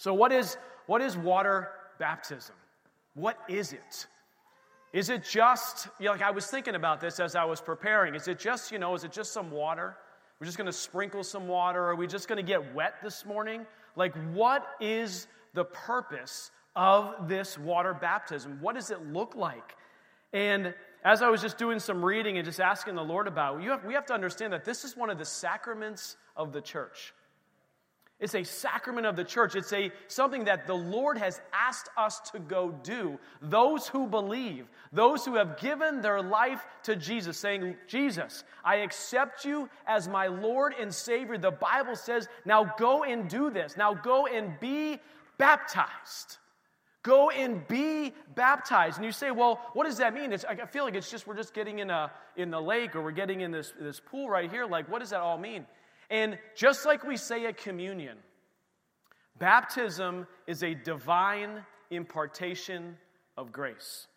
So, what is, what is water baptism? What is it? Is it just, you know, like I was thinking about this as I was preparing. Is it just, you know, is it just some water? We're just going to sprinkle some water? Are we just going to get wet this morning? Like, what is the purpose of this water baptism? What does it look like? And as I was just doing some reading and just asking the Lord about have, we have to understand that this is one of the sacraments of the church. It's a sacrament of the church. It's a something that the Lord has asked us to go do. Those who believe, those who have given their life to Jesus, saying, Jesus, I accept you as my Lord and Savior. The Bible says, now go and do this. Now go and be baptized. Go and be baptized. And you say, well, what does that mean? It's, I feel like it's just we're just getting in, a, in the lake or we're getting in this, this pool right here. Like, what does that all mean? And just like we say at communion, baptism is a divine impartation of grace.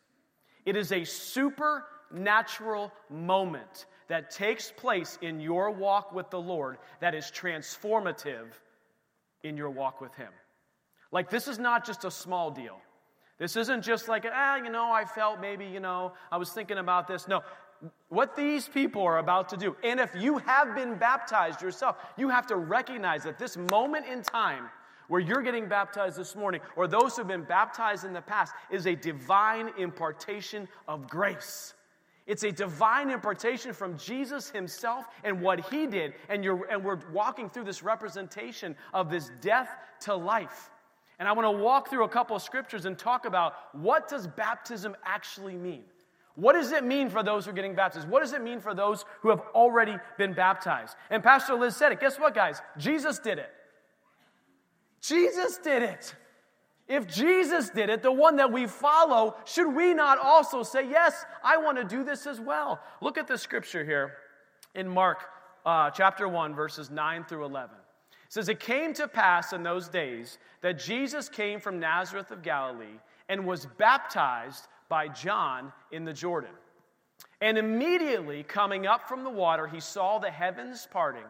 It is a supernatural moment that takes place in your walk with the Lord that is transformative in your walk with Him. Like, this is not just a small deal. This isn't just like, ah, you know, I felt maybe, you know, I was thinking about this. No, what these people are about to do. And if you have been baptized yourself, you have to recognize that this moment in time where you're getting baptized this morning, or those who've been baptized in the past, is a divine impartation of grace. It's a divine impartation from Jesus himself and what he did. And, you're, and we're walking through this representation of this death to life. And I want to walk through a couple of scriptures and talk about what does baptism actually mean? What does it mean for those who are getting baptized? What does it mean for those who have already been baptized? And Pastor Liz said it. Guess what, guys? Jesus did it. Jesus did it. If Jesus did it, the one that we follow, should we not also say, Yes, I want to do this as well? Look at the scripture here in Mark uh, chapter 1, verses 9 through 11. It says, It came to pass in those days that Jesus came from Nazareth of Galilee and was baptized by John in the Jordan. And immediately coming up from the water, he saw the heavens parting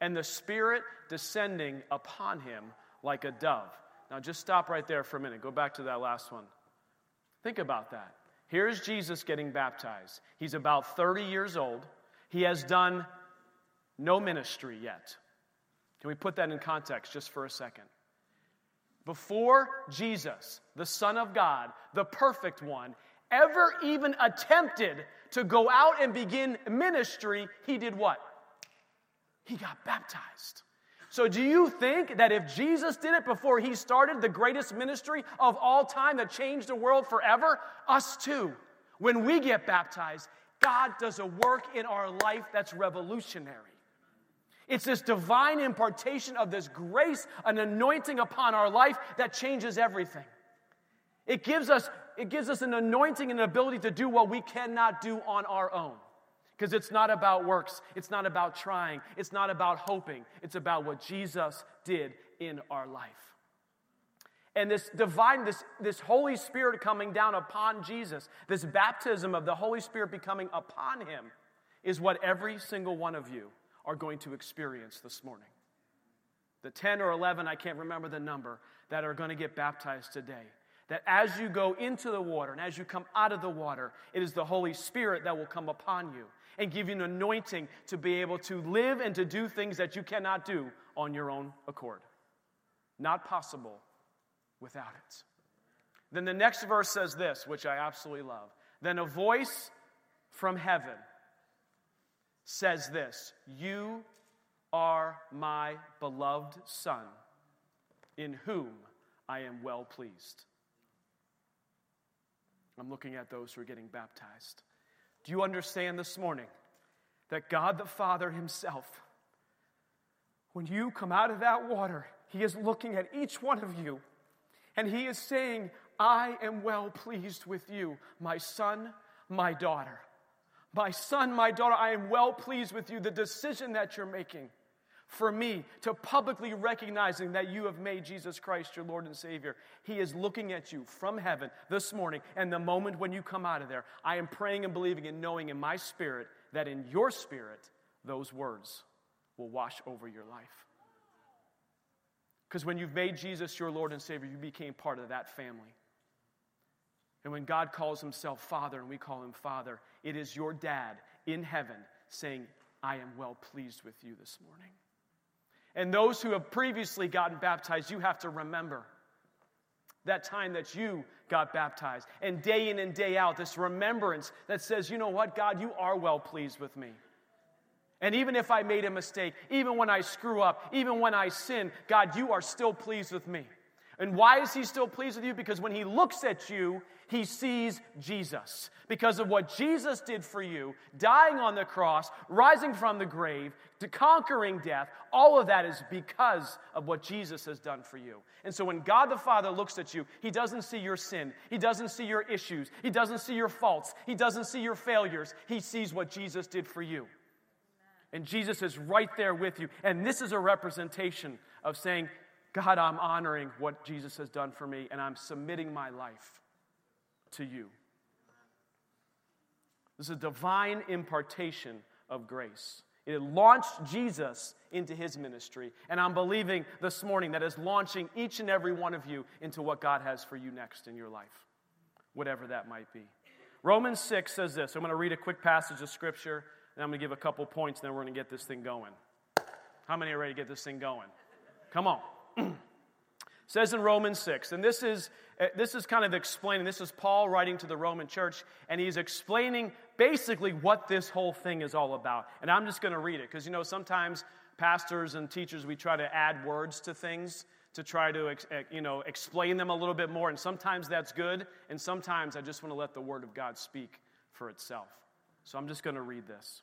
and the Spirit descending upon him like a dove. Now, just stop right there for a minute. Go back to that last one. Think about that. Here's Jesus getting baptized. He's about 30 years old. He has done no ministry yet. Can we put that in context just for a second? Before Jesus, the Son of God, the perfect one, ever even attempted to go out and begin ministry, he did what? He got baptized. So, do you think that if Jesus did it before he started the greatest ministry of all time that changed the world forever, us too, when we get baptized, God does a work in our life that's revolutionary. It's this divine impartation of this grace, an anointing upon our life that changes everything. It gives us, it gives us an anointing and an ability to do what we cannot do on our own. Because it's not about works, it's not about trying, it's not about hoping, it's about what Jesus did in our life. And this divine, this, this Holy Spirit coming down upon Jesus, this baptism of the Holy Spirit becoming upon him, is what every single one of you are going to experience this morning. The 10 or 11, I can't remember the number, that are going to get baptized today that as you go into the water and as you come out of the water, it is the Holy Spirit that will come upon you and give you an anointing to be able to live and to do things that you cannot do on your own accord. Not possible without it. Then the next verse says this, which I absolutely love. Then a voice from heaven says this You are my beloved Son, in whom I am well pleased. I'm looking at those who are getting baptized. Do you understand this morning that God the Father Himself, when you come out of that water, He is looking at each one of you and He is saying, I am well pleased with you, my son, my daughter. My son, my daughter, I am well pleased with you, the decision that you're making for me to publicly recognizing that you have made Jesus Christ your Lord and Savior. He is looking at you from heaven this morning, and the moment when you come out of there, I am praying and believing and knowing in my spirit that in your spirit, those words will wash over your life. Because when you've made Jesus your Lord and Savior, you became part of that family. And when God calls himself Father and we call him Father, it is your dad in heaven saying, I am well pleased with you this morning. And those who have previously gotten baptized, you have to remember that time that you got baptized. And day in and day out, this remembrance that says, you know what, God, you are well pleased with me. And even if I made a mistake, even when I screw up, even when I sin, God, you are still pleased with me. And why is he still pleased with you? Because when he looks at you, he sees Jesus. Because of what Jesus did for you, dying on the cross, rising from the grave, to conquering death, all of that is because of what Jesus has done for you. And so when God the Father looks at you, he doesn't see your sin, he doesn't see your issues, he doesn't see your faults, he doesn't see your failures. He sees what Jesus did for you. And Jesus is right there with you. And this is a representation of saying, God, I'm honoring what Jesus has done for me, and I'm submitting my life to you. This is a divine impartation of grace. It launched Jesus into his ministry, and I'm believing this morning that is launching each and every one of you into what God has for you next in your life, whatever that might be. Romans 6 says this. I'm going to read a quick passage of scripture and I'm going to give a couple points, and then we're going to get this thing going. How many are ready to get this thing going? Come on. says in Romans 6, and this is, uh, this is kind of explaining, this is Paul writing to the Roman church, and he's explaining basically what this whole thing is all about. And I'm just going to read it, because you know, sometimes pastors and teachers, we try to add words to things to try to you know, explain them a little bit more, and sometimes that's good, and sometimes I just want to let the Word of God speak for itself. So I'm just going to read this.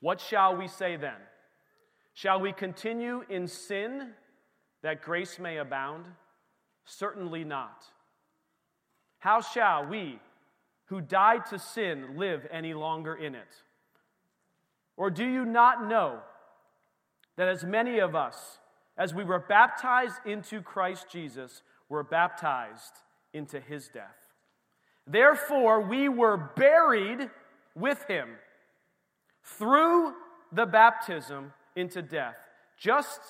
What shall we say then? Shall we continue in sin that grace may abound? Certainly not. How shall we, who died to sin, live any longer in it? Or do you not know that as many of us, as we were baptized into Christ Jesus, were baptized into his death? Therefore, we were buried with him through the baptism into death. Just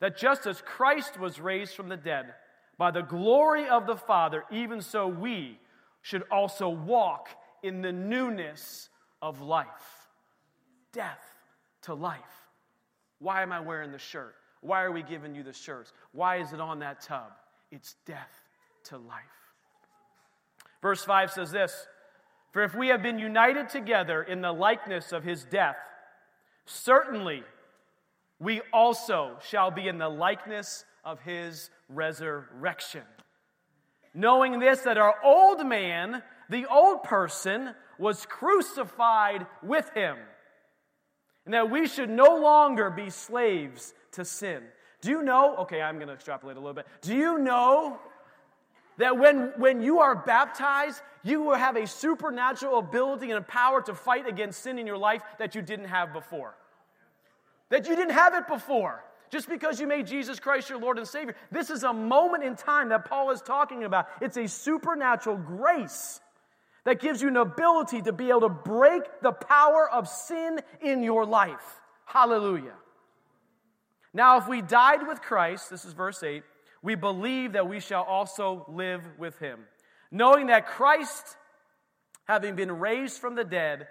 that just as Christ was raised from the dead by the glory of the Father, even so we should also walk in the newness of life. Death to life. Why am I wearing the shirt? Why are we giving you the shirts? Why is it on that tub? It's death to life. Verse 5 says this for if we have been united together in the likeness of his death, certainly we also shall be in the likeness of his resurrection. Knowing this, that our old man, the old person, was crucified with him, and that we should no longer be slaves to sin. Do you know? Okay, I'm going to extrapolate a little bit. Do you know that when, when you are baptized, you will have a supernatural ability and a power to fight against sin in your life that you didn't have before. That you didn't have it before. Just because you made Jesus Christ your Lord and Savior. This is a moment in time that Paul is talking about. It's a supernatural grace that gives you an ability to be able to break the power of sin in your life. Hallelujah. Now, if we died with Christ, this is verse 8 we believe that we shall also live with him, knowing that Christ, having been raised from the dead,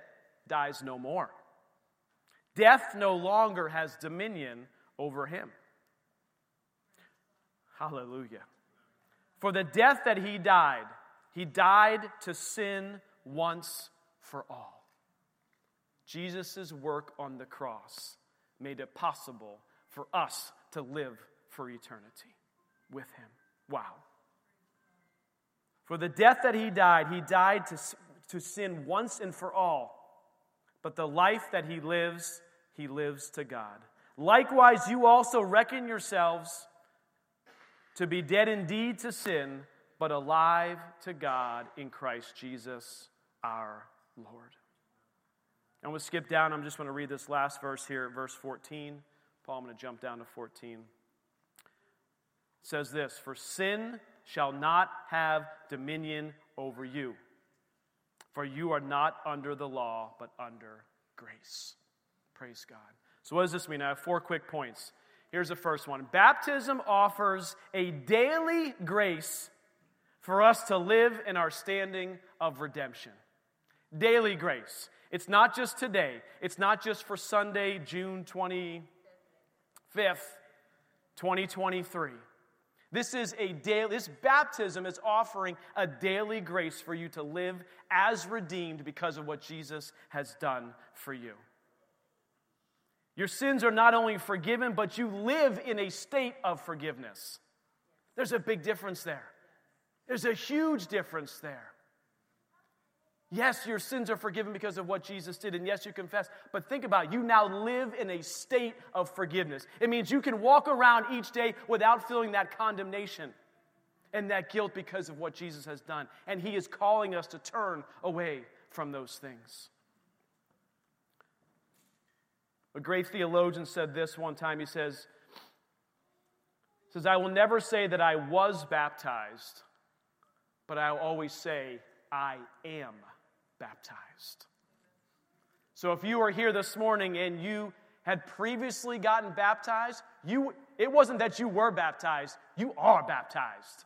dies no more. Death no longer has dominion over him. Hallelujah. For the death that he died, he died to sin once for all. Jesus' work on the cross made it possible for us to live for eternity with him. Wow. For the death that he died, he died to, to sin once and for all. But the life that he lives, he lives to God. Likewise, you also reckon yourselves to be dead indeed to sin, but alive to God in Christ Jesus our Lord. I'm going to skip down. I'm just going to read this last verse here, verse 14. Paul, I'm going to jump down to 14 says this For sin shall not have dominion over you, for you are not under the law, but under grace. Praise God. So, what does this mean? I have four quick points. Here's the first one Baptism offers a daily grace for us to live in our standing of redemption. Daily grace. It's not just today, it's not just for Sunday, June 25th, 2023. This is a daily, this baptism is offering a daily grace for you to live as redeemed because of what Jesus has done for you. Your sins are not only forgiven, but you live in a state of forgiveness. There's a big difference there. There's a huge difference there. Yes, your sins are forgiven because of what Jesus did, and yes, you confess. But think about it. You now live in a state of forgiveness. It means you can walk around each day without feeling that condemnation and that guilt because of what Jesus has done. And He is calling us to turn away from those things. A great theologian said this one time. He says, says, I will never say that I was baptized, but I'll always say, I am baptized. So if you are here this morning and you had previously gotten baptized, you, it wasn't that you were baptized, you are baptized.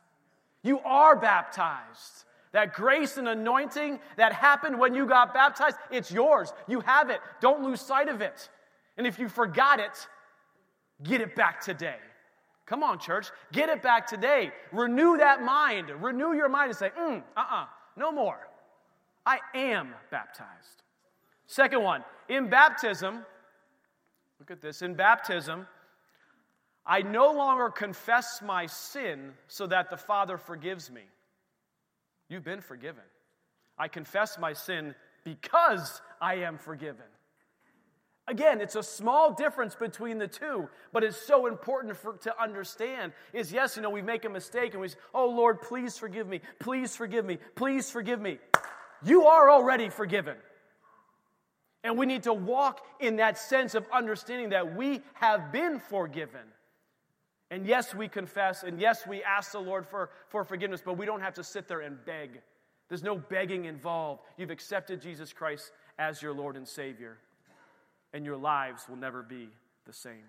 You are baptized. That grace and anointing that happened when you got baptized, it's yours. You have it. Don't lose sight of it. And if you forgot it, get it back today. Come on, church. Get it back today. Renew that mind. Renew your mind and say, mm, uh uh-uh, uh, no more. I am baptized. Second one, in baptism, look at this, in baptism, I no longer confess my sin so that the Father forgives me. You've been forgiven. I confess my sin because I am forgiven. Again, it's a small difference between the two, but it's so important for, to understand is yes, you know, we make a mistake and we say, oh Lord, please forgive me, please forgive me, please forgive me. You are already forgiven. And we need to walk in that sense of understanding that we have been forgiven. And yes, we confess, and yes, we ask the Lord for, for forgiveness, but we don't have to sit there and beg. There's no begging involved. You've accepted Jesus Christ as your Lord and Savior, and your lives will never be the same.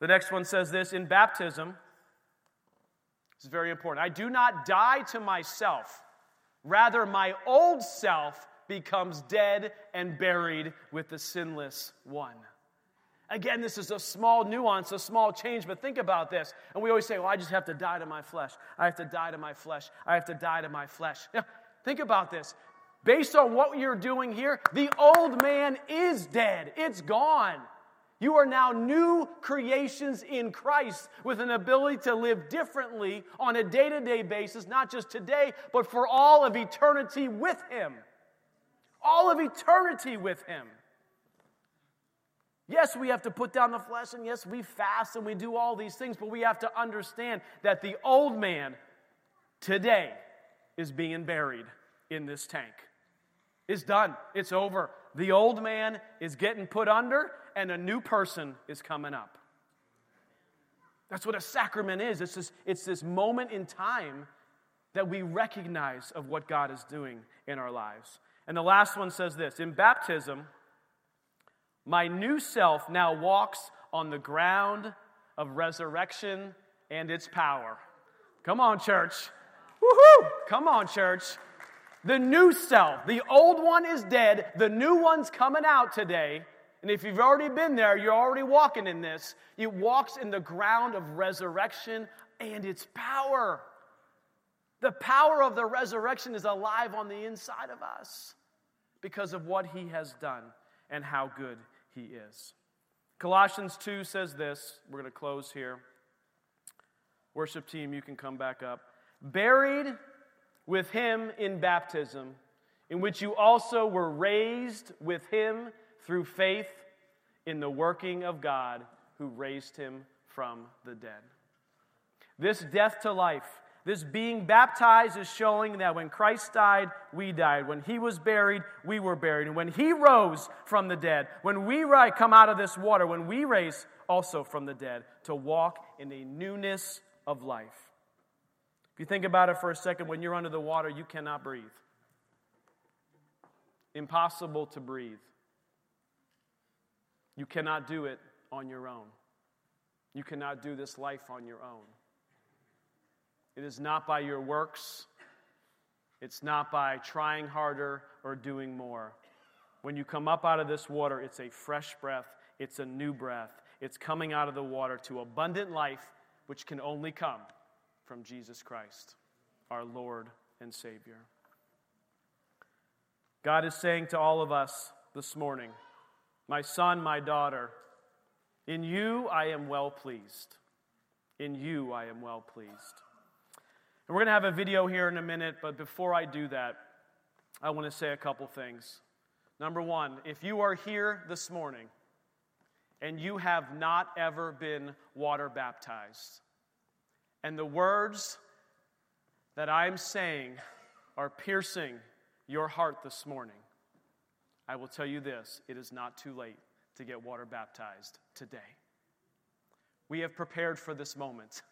The next one says this in baptism, it's very important. I do not die to myself. Rather, my old self becomes dead and buried with the sinless one. Again, this is a small nuance, a small change, but think about this. And we always say, well, I just have to die to my flesh. I have to die to my flesh. I have to die to my flesh. Now, think about this. Based on what you're doing here, the old man is dead, it's gone. You are now new creations in Christ with an ability to live differently on a day to day basis, not just today, but for all of eternity with Him. All of eternity with Him. Yes, we have to put down the flesh, and yes, we fast and we do all these things, but we have to understand that the old man today is being buried in this tank. It's done, it's over. The old man is getting put under, and a new person is coming up. That's what a sacrament is. It's this, it's this moment in time that we recognize of what God is doing in our lives. And the last one says this In baptism, my new self now walks on the ground of resurrection and its power. Come on, church. Woohoo! Come on, church. The new self, the old one is dead, the new one's coming out today. And if you've already been there, you're already walking in this. It walks in the ground of resurrection and its power. The power of the resurrection is alive on the inside of us because of what he has done and how good he is. Colossians 2 says this. We're going to close here. Worship team, you can come back up. Buried with him in baptism, in which you also were raised with him through faith in the working of God who raised him from the dead. This death to life, this being baptized is showing that when Christ died, we died. When he was buried, we were buried. And when he rose from the dead, when we come out of this water, when we raise also from the dead, to walk in a newness of life. If you think about it for a second, when you're under the water, you cannot breathe. Impossible to breathe. You cannot do it on your own. You cannot do this life on your own. It is not by your works, it's not by trying harder or doing more. When you come up out of this water, it's a fresh breath, it's a new breath. It's coming out of the water to abundant life, which can only come from Jesus Christ, our Lord and Savior. God is saying to all of us this morning, My son, my daughter, in you I am well pleased. In you I am well pleased. And we're going to have a video here in a minute, but before I do that, I want to say a couple things. Number one, if you are here this morning and you have not ever been water baptized, and the words that I'm saying are piercing your heart this morning, I will tell you this it is not too late to get water baptized today. We have prepared for this moment.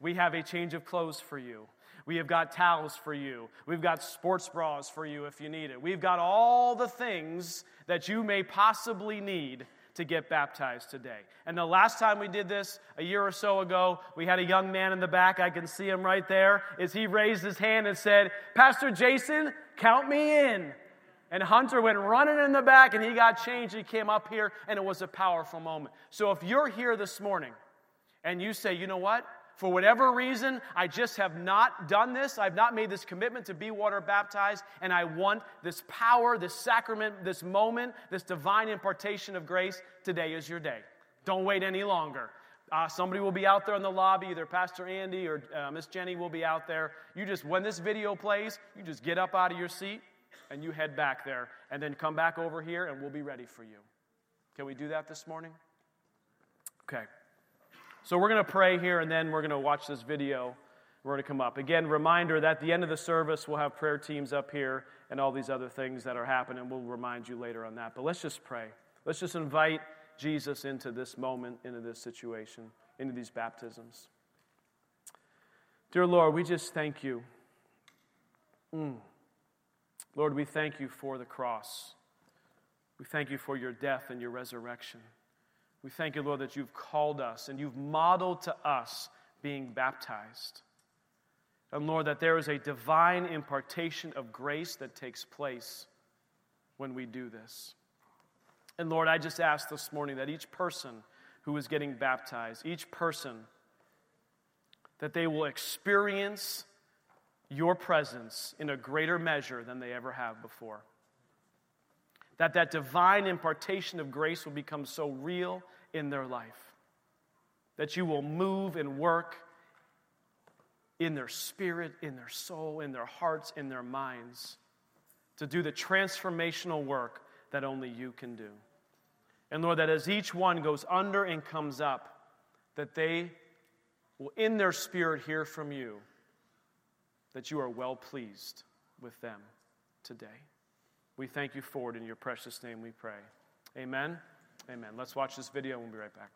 We have a change of clothes for you. We have got towels for you. We've got sports bras for you if you need it. We've got all the things that you may possibly need to get baptized today. And the last time we did this, a year or so ago, we had a young man in the back. I can see him right there. As he raised his hand and said, Pastor Jason, count me in. And Hunter went running in the back and he got changed. He came up here and it was a powerful moment. So if you're here this morning and you say, you know what? For whatever reason, I just have not done this. I've not made this commitment to be water baptized, and I want this power, this sacrament, this moment, this divine impartation of grace. Today is your day. Don't wait any longer. Uh, somebody will be out there in the lobby, either Pastor Andy or uh, Miss Jenny will be out there. You just, when this video plays, you just get up out of your seat and you head back there, and then come back over here, and we'll be ready for you. Can we do that this morning? Okay. So we're going to pray here and then we're going to watch this video. We're going to come up. Again, reminder that at the end of the service, we'll have prayer teams up here and all these other things that are happening. We'll remind you later on that. But let's just pray. Let's just invite Jesus into this moment, into this situation, into these baptisms. Dear Lord, we just thank you. Mm. Lord, we thank you for the cross. We thank you for your death and your resurrection. We thank you, Lord, that you've called us and you've modeled to us being baptized. And Lord, that there is a divine impartation of grace that takes place when we do this. And Lord, I just ask this morning that each person who is getting baptized, each person, that they will experience your presence in a greater measure than they ever have before. That that divine impartation of grace will become so real in their life. That you will move and work in their spirit, in their soul, in their hearts, in their minds to do the transformational work that only you can do. And Lord, that as each one goes under and comes up, that they will in their spirit hear from you that you are well pleased with them today. We thank you for it in your precious name we pray. Amen. Amen. Let's watch this video and we'll be right back.